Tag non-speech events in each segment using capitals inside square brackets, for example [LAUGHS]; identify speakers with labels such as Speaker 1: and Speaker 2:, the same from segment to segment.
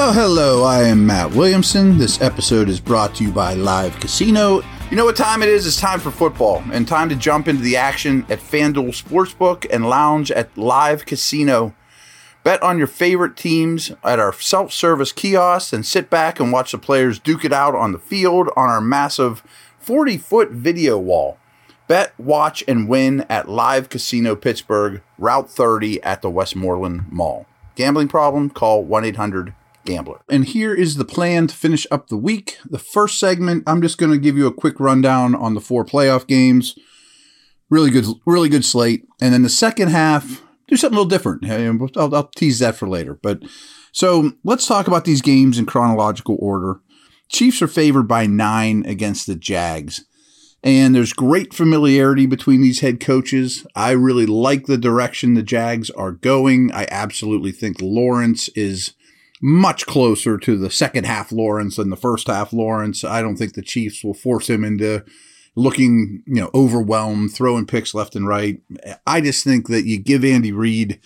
Speaker 1: Well, hello, I am Matt Williamson. This episode is brought to you by Live Casino. You know what time it is? It's time for football and time to jump into the action at FanDuel Sportsbook and lounge at Live Casino. Bet on your favorite teams at our self service kiosks and sit back and watch the players duke it out on the field on our massive 40 foot video wall. Bet, watch, and win at Live Casino Pittsburgh, Route 30 at the Westmoreland Mall. Gambling problem? Call 1 800 Gambler. And here is the plan to finish up the week. The first segment, I'm just going to give you a quick rundown on the four playoff games. Really good, really good slate. And then the second half, do something a little different. I'll, I'll tease that for later. But so let's talk about these games in chronological order. Chiefs are favored by nine against the Jags. And there's great familiarity between these head coaches. I really like the direction the Jags are going. I absolutely think Lawrence is much closer to the second half Lawrence than the first half Lawrence. I don't think the Chiefs will force him into looking, you know, overwhelmed, throwing picks left and right. I just think that you give Andy Reid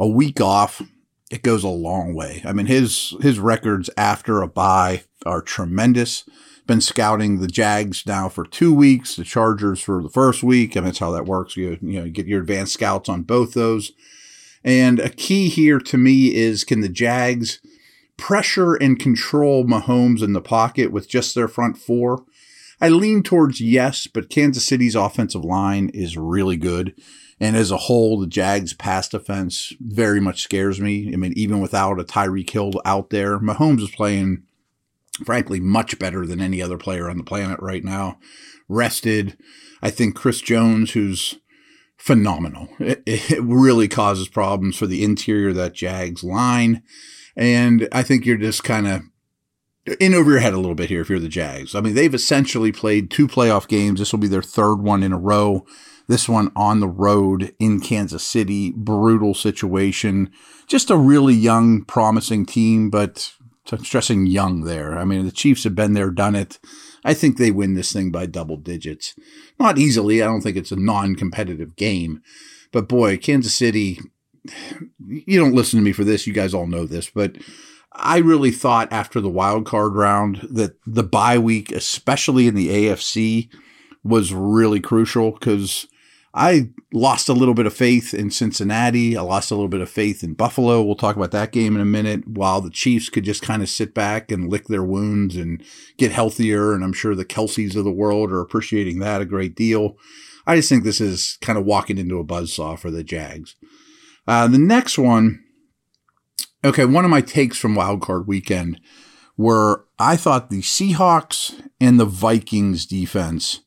Speaker 1: a week off, it goes a long way. I mean, his his records after a bye are tremendous been scouting the Jags now for two weeks, the Chargers for the first week, and that's how that works. You you know you get your advanced scouts on both those. And a key here to me is can the Jags pressure and control Mahomes in the pocket with just their front four? I lean towards yes, but Kansas City's offensive line is really good. And as a whole, the Jags pass defense very much scares me. I mean, even without a Tyreek Hill out there, Mahomes is playing frankly, much better than any other player on the planet right now. Rested. I think Chris Jones, who's phenomenal, it, it really causes problems for the interior of that Jags line. And I think you're just kind of in over your head a little bit here if you're the Jags. I mean, they've essentially played two playoff games. This will be their third one in a row. This one on the road in Kansas City, brutal situation. Just a really young, promising team, but I'm stressing young there. I mean, the Chiefs have been there, done it. I think they win this thing by double digits. Not easily. I don't think it's a non competitive game. But boy, Kansas City, [SIGHS] you don't listen to me for this. You guys all know this. But I really thought after the wild card round that the bye week, especially in the AFC, was really crucial because I lost a little bit of faith in Cincinnati. I lost a little bit of faith in Buffalo. We'll talk about that game in a minute. While the Chiefs could just kind of sit back and lick their wounds and get healthier. And I'm sure the Kelces of the world are appreciating that a great deal. I just think this is kind of walking into a buzzsaw for the Jags. Uh, the next one, okay, one of my takes from Wildcard Weekend were I thought the Seahawks and the Vikings defense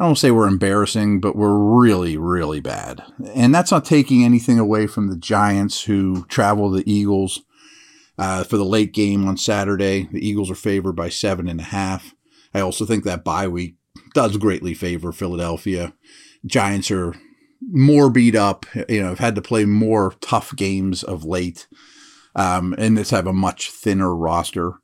Speaker 1: I don't say we're embarrassing, but we're really, really bad. And that's not taking anything away from the Giants who travel the Eagles uh, for the late game on Saturday. The Eagles are favored by seven and a half. I also think that bye week does greatly favor Philadelphia. Giants are more beat up, you know, have had to play more tough games of late. Um, and it's have a much thinner roster.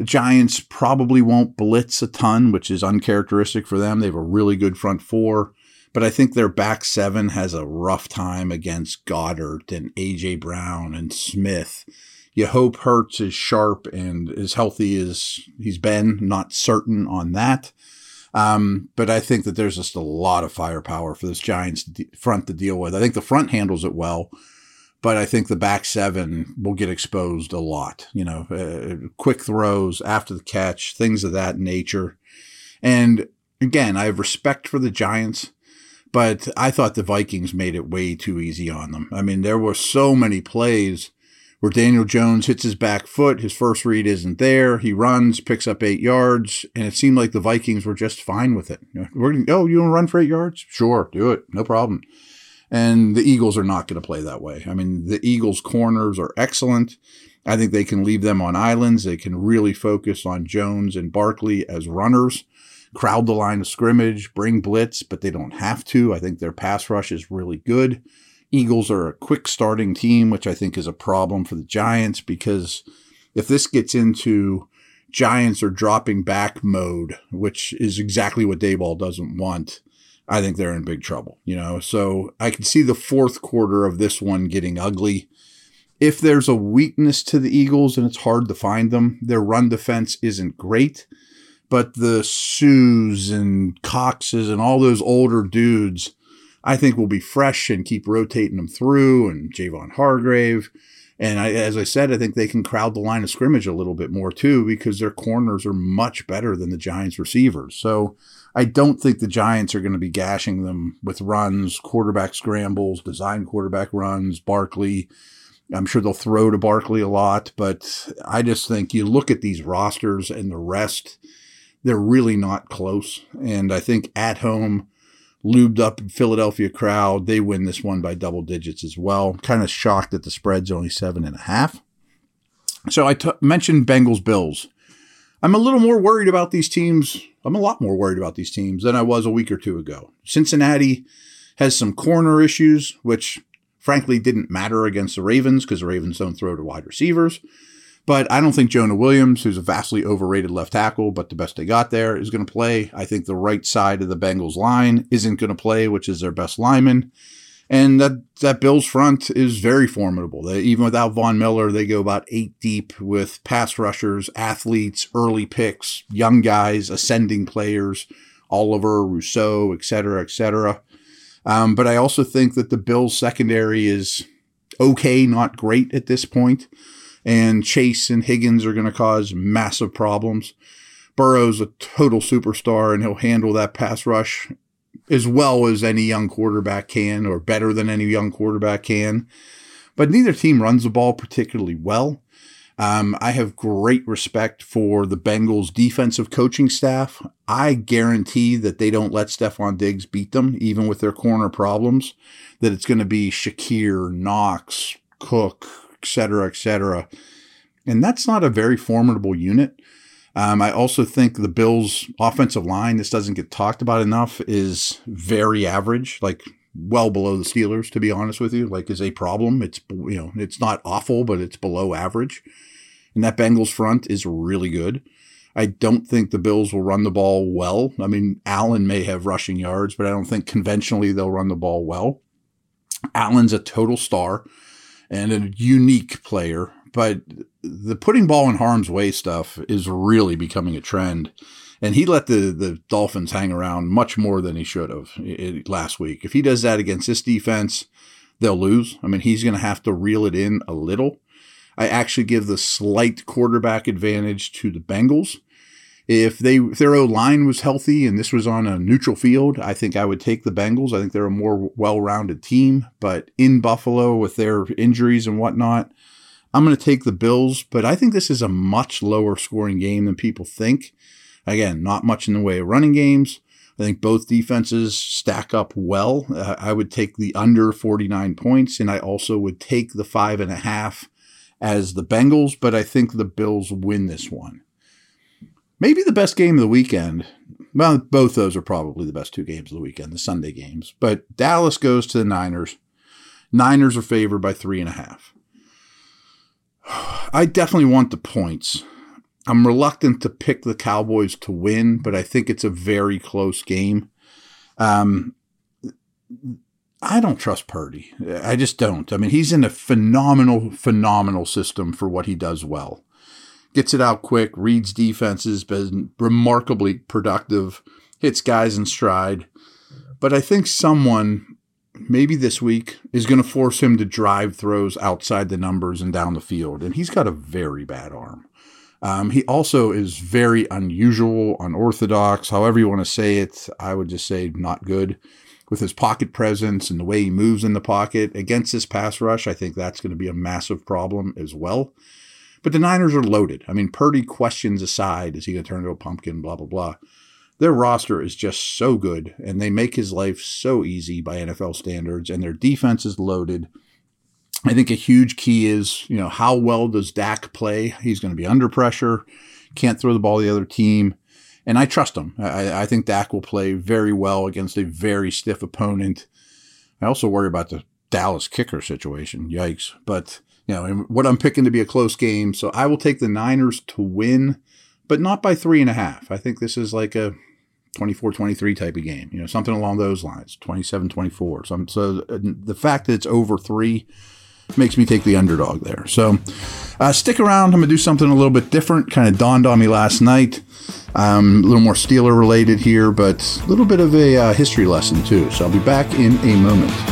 Speaker 1: The Giants probably won't blitz a ton, which is uncharacteristic for them. They have a really good front four, but I think their back seven has a rough time against Goedert and AJ Brown and Smith. You hope Hurts is sharp and as healthy as he's been. Not certain on that. Um, but I think that there's just a lot of firepower for this Giants front to deal with. I think the front handles it well but I think the back seven will get exposed a lot. You know, uh, quick throws after the catch, things of that nature. And again, I have respect for the Giants, but I thought the Vikings made it way too easy on them. I mean, there were so many plays where Daniel Jones hits his back foot, his first read isn't there, he runs, picks up eight yards, and it seemed like the Vikings were just fine with it. Know, oh, you want to run for eight yards? Sure, do it, no problem. And the Eagles are not going to play that way. I mean, the Eagles' corners are excellent. I think they can leave them on islands. They can really focus on Jones and Barkley as runners, crowd the line of scrimmage, bring blitz, but they don't have to. I think their pass rush is really good. Eagles are a quick starting team, which I think is a problem for the Giants because if this gets into Giants are dropping back mode, which is exactly what Daboll doesn't want, I think they're in big trouble, you know. So I can see the fourth quarter of this one getting ugly. if there's a weakness to the Eagles and it's hard to find them, their run defense isn't great. But the Suhs and Coxes and all those older dudes, I think will be fresh and keep rotating them through and Javon Hargrave. And I, as I said, I think they can crowd the line of scrimmage a little bit more too because their corners are much better than the Giants receivers. So I don't think the Giants are going to be gashing them with runs, quarterback scrambles, design quarterback runs, Barkley. I'm sure they'll throw to Barkley a lot, but I just think you look at these rosters and the rest, they're really not close. And I think at home, lubed up Philadelphia crowd, they win this one by double digits as well. Kind of shocked that the spread's only seven and a half. So I t- mentioned Bengals Bills. I'm a little more worried about these teams. I'm a lot more worried about these teams than I was a week or two ago. Cincinnati has some corner issues, which frankly didn't matter against the Ravens because the Ravens don't throw to wide receivers. But I don't think Jonah Williams, who's a vastly overrated left tackle, but the best they got there, is going to play. I think the right side of the Bengals line isn't going to play, which is their best lineman. And that, that Bills front is very formidable. They, even without Von Miller, they go about eight deep with pass rushers, athletes, early picks, young guys, ascending players, Oliver, Rousseau, et cetera, et cetera. Um, but I also think that the Bills secondary is okay, not great at this point. And Chase and Higgins are going to cause massive problems. Burrow's a total superstar and he'll handle that pass rush as well as any young quarterback can, or better than any young quarterback can. But neither team runs the ball particularly well. Um, I have great respect for the Bengals defensive coaching staff. I guarantee that they don't let Stefon Diggs beat them, even with their corner problems, that it's going to be Shakir, Knox, Cook, etc., etc. And that's not a very formidable unit. Um, I also think the Bills' offensive line, this doesn't get talked about enough, is very average, like well below the Steelers, to be honest with you. Like, is a problem. It's you know, it's not awful, but it's below average. And that Bengals front is really good. I don't think the Bills will run the ball well. I mean, Allen may have rushing yards, but I don't think conventionally they'll run the ball well. Allen's a total star and a unique player, but the putting ball in harm's way stuff is really becoming a trend. And he let the, the Dolphins hang around much more than he should have last week. If he does that against this defense, they'll lose. I mean, he's going to have to reel it in a little. I actually give the slight quarterback advantage to the Bengals. If they if their O line was healthy and this was on a neutral field, I think I would take the Bengals. I think they're a more well-rounded team. But in Buffalo with their injuries and whatnot, I'm going to take the Bills. But I think this is a much lower scoring game than people think. Again, not much in the way of running games. I think both defenses stack up well. Uh, I would take the under 49 points, and I also would take the five and a half as the Bengals, but I think the Bills win this one. Maybe the best game of the weekend. Well, both those are probably the best two games of the weekend, the Sunday games. But Dallas goes to the Niners. Niners are favored by three and a half. I definitely want the points. I'm reluctant to pick the Cowboys to win, but I think it's a very close game. Um, I don't trust Purdy. I just don't. I mean, he's in a phenomenal, phenomenal system for what he does well. Gets it out quick, reads defenses, been remarkably productive, hits guys in stride. But I think someone, maybe this week, is going to force him to drive throws outside the numbers and down the field. And he's got a very bad arm. Um, he also is very unusual, unorthodox, however you want to say it. I would just say not good with his pocket presence and the way he moves in the pocket against this pass rush, I think that's going to be a massive problem as well. But the Niners are loaded. I mean, Purdy questions aside, is he going to turn into a pumpkin, blah, blah, blah. Their roster is just so good, and they make his life so easy by NFL standards, and their defense is loaded. I think a huge key is, you know, how well does Dak play? He's going to be under pressure, can't throw the ball to the other team and I trust him. I, I, think Dak will play very well against a very stiff opponent. I also worry about the Dallas kicker situation. Yikes. But, you know, what I'm picking to be a close game. So I will take the Niners to win, but not by three and a half. I think this is like a 24 23 type of game, you know, something along those lines, 27 24. So, so the fact that it's over three, makes me take the underdog there. So uh, stick around. I'm going to do something a little bit different. Kind of dawned on me last night. Um, a little more Steeler related here, but a little bit of a uh, history lesson too. So I'll be back in a moment.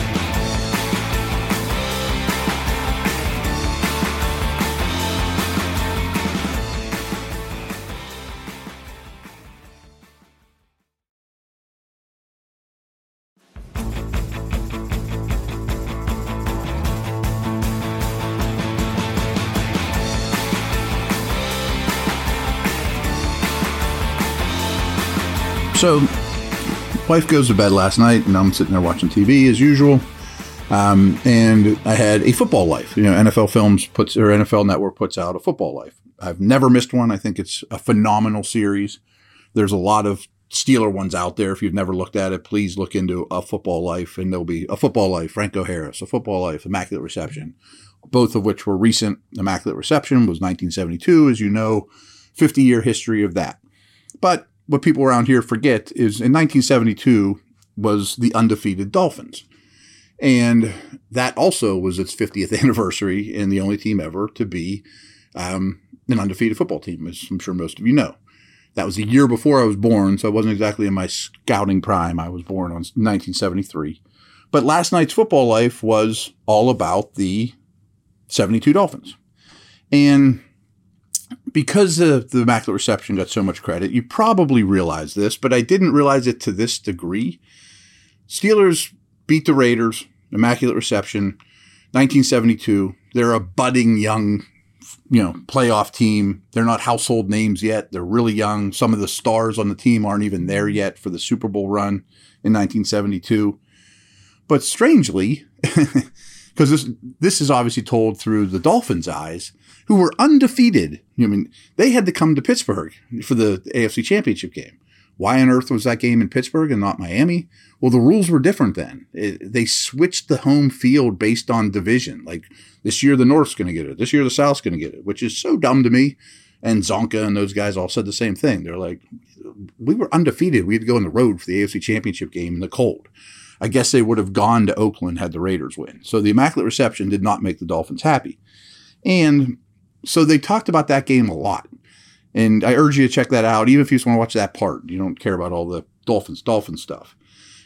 Speaker 1: So, wife goes to bed last night, and I'm sitting there watching TV as usual. Um, and I had a football life. You know, NFL Films puts or NFL Network puts out a football life. I've never missed one. I think it's a phenomenal series. There's a lot of Steeler ones out there. If you've never looked at it, please look into a football life, and there'll be a football life, Franco Harris, a football life, Immaculate Reception, both of which were recent. Immaculate Reception was 1972, as you know, 50 year history of that. But what people around here forget is in 1972 was the undefeated Dolphins. And that also was its 50th [LAUGHS] anniversary and the only team ever to be um, an undefeated football team, as I'm sure most of you know. That was a year before I was born, so I wasn't exactly in my scouting prime. I was born on 1973. But last night's football life was all about the 72 Dolphins. And because the, the Immaculate Reception got so much credit, you probably realize this, but I didn't realize it to this degree. Steelers beat the Raiders, Immaculate Reception, 1972. They're a budding young, you know, playoff team. They're not household names yet. They're really young. Some of the stars on the team aren't even there yet for the Super Bowl run in 1972. But strangely, [LAUGHS] because this this is obviously told through the Dolphins' eyes, who were undefeated. I mean, they had to come to Pittsburgh for the AFC Championship game. Why on earth was that game in Pittsburgh and not Miami? Well, the rules were different then. It, they switched the home field based on division. Like this year, the North's going to get it. This year, the South's going to get it, which is so dumb to me. And Csonka and those guys all said the same thing. They're like, we were undefeated. We had to go on the road for the AFC Championship game in the cold. I guess they would have gone to Oakland had the Raiders win. So the Immaculate Reception did not make the Dolphins happy. And so they talked about that game a lot. And I urge you to check that out, even if you just want to watch that part. You don't care about all the Dolphins, Dolphins stuff.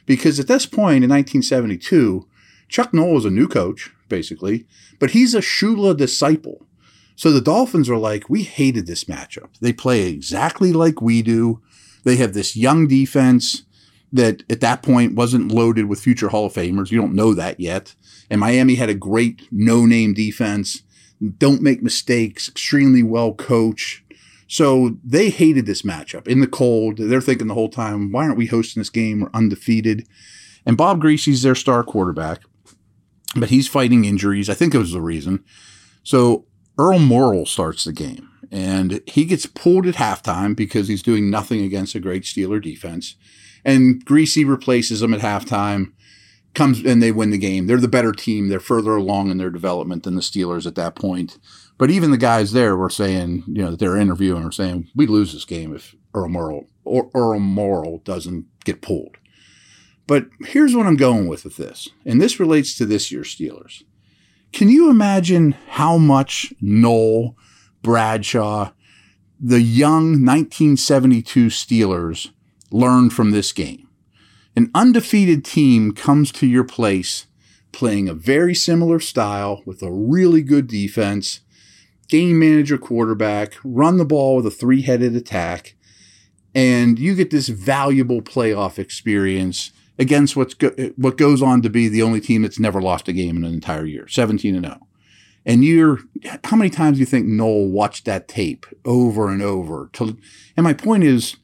Speaker 1: Because at this point in 1972, Chuck Noll was a new coach, basically, but he's a Shula disciple. So the Dolphins are like, we hated this matchup. They play exactly like we do. They have this young defense that at that point wasn't loaded with future Hall of Famers. You don't know that yet. And Miami had a great no name defense don't make mistakes, extremely well coached. So they hated this matchup in the cold. They're thinking the whole time, why aren't we hosting this game? We're undefeated. And Bob Griese's their star quarterback, but he's fighting injuries. I think it was the reason. So Earl Morrall starts the game and he gets pulled at halftime because he's doing nothing against a great Steeler defense. And Griese replaces him at halftime comes and they win the game. They're the better team. They're further along in their development than the Steelers at that point. But even the guys there were saying, you know, that they're interviewing are saying, we lose this game if Earl Morrall or Earl Morrall doesn't get pulled. But here's what I'm going with with this, and this relates to this year's Steelers. Can you imagine how much Noll, Bradshaw, the young 1972 Steelers learned from this game? An undefeated team comes to your place playing a very similar style with a really good defense, game manager quarterback, run the ball with a three headed attack, and you get this valuable playoff experience against what's go- what goes on to be the only team that's never lost a game in an entire year, 17 and 0. And you're how many times do you think Noll watched that tape over and over? To, and my point is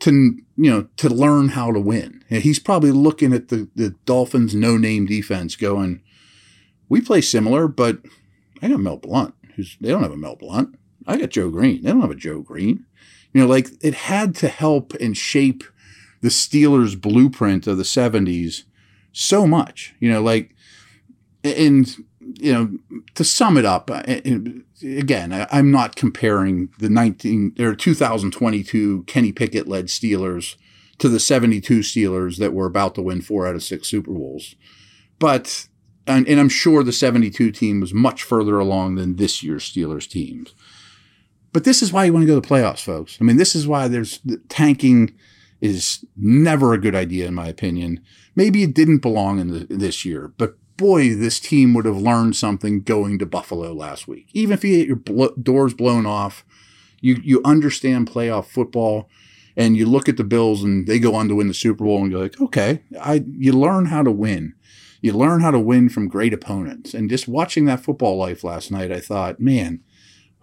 Speaker 1: to you know to learn how to win. He's probably looking at the, the Dolphins' no name defense, going, "We play similar, but I got Mel Blount. Who's they don't have a Mel Blount. I got Joe Greene. They don't have a Joe Greene. You know, like it had to help and shape the Steelers' blueprint of the '70s so much. You know, like and you know to sum it up. Again, I'm not comparing the 19 or 2022 Kenny Pickett led Steelers to the 72 Steelers that were about to win four out of six Super Bowls. But and, and I'm sure the 72 team was much further along than this year's Steelers teams. But this is why you want to go to the playoffs, folks. I mean, this is why there's tanking is never a good idea, in my opinion. Maybe it didn't belong in the, this year, but boy, this team would have learned something going to Buffalo last week. Even if you get your blo- doors blown off, you you understand playoff football, and you look at the Bills and they go on to win the Super Bowl, and you're like, okay, I you learn how to win. You learn how to win from great opponents. And just watching that football life last night, I thought, man,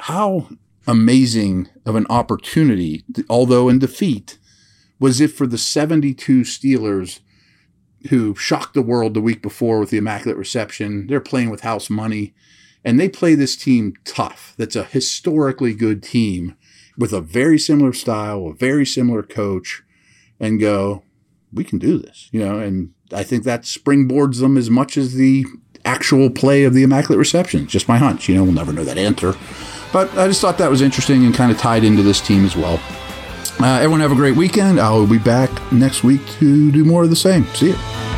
Speaker 1: how amazing of an opportunity, although in defeat, was it for the 72 Steelers who shocked the world the week before with the Immaculate Reception. They're playing with house money, and they play this team tough. That's a historically good team with a very similar style, a very similar coach, and go, we can do this, you know, and I think that springboards them as much as the actual play of the Immaculate Reception. Just my hunch. You know, we'll never know that answer. But I just thought that was interesting and kind of tied into this team as well. Uh, everyone have a great weekend. I'll be back next week to do more of the same. See you.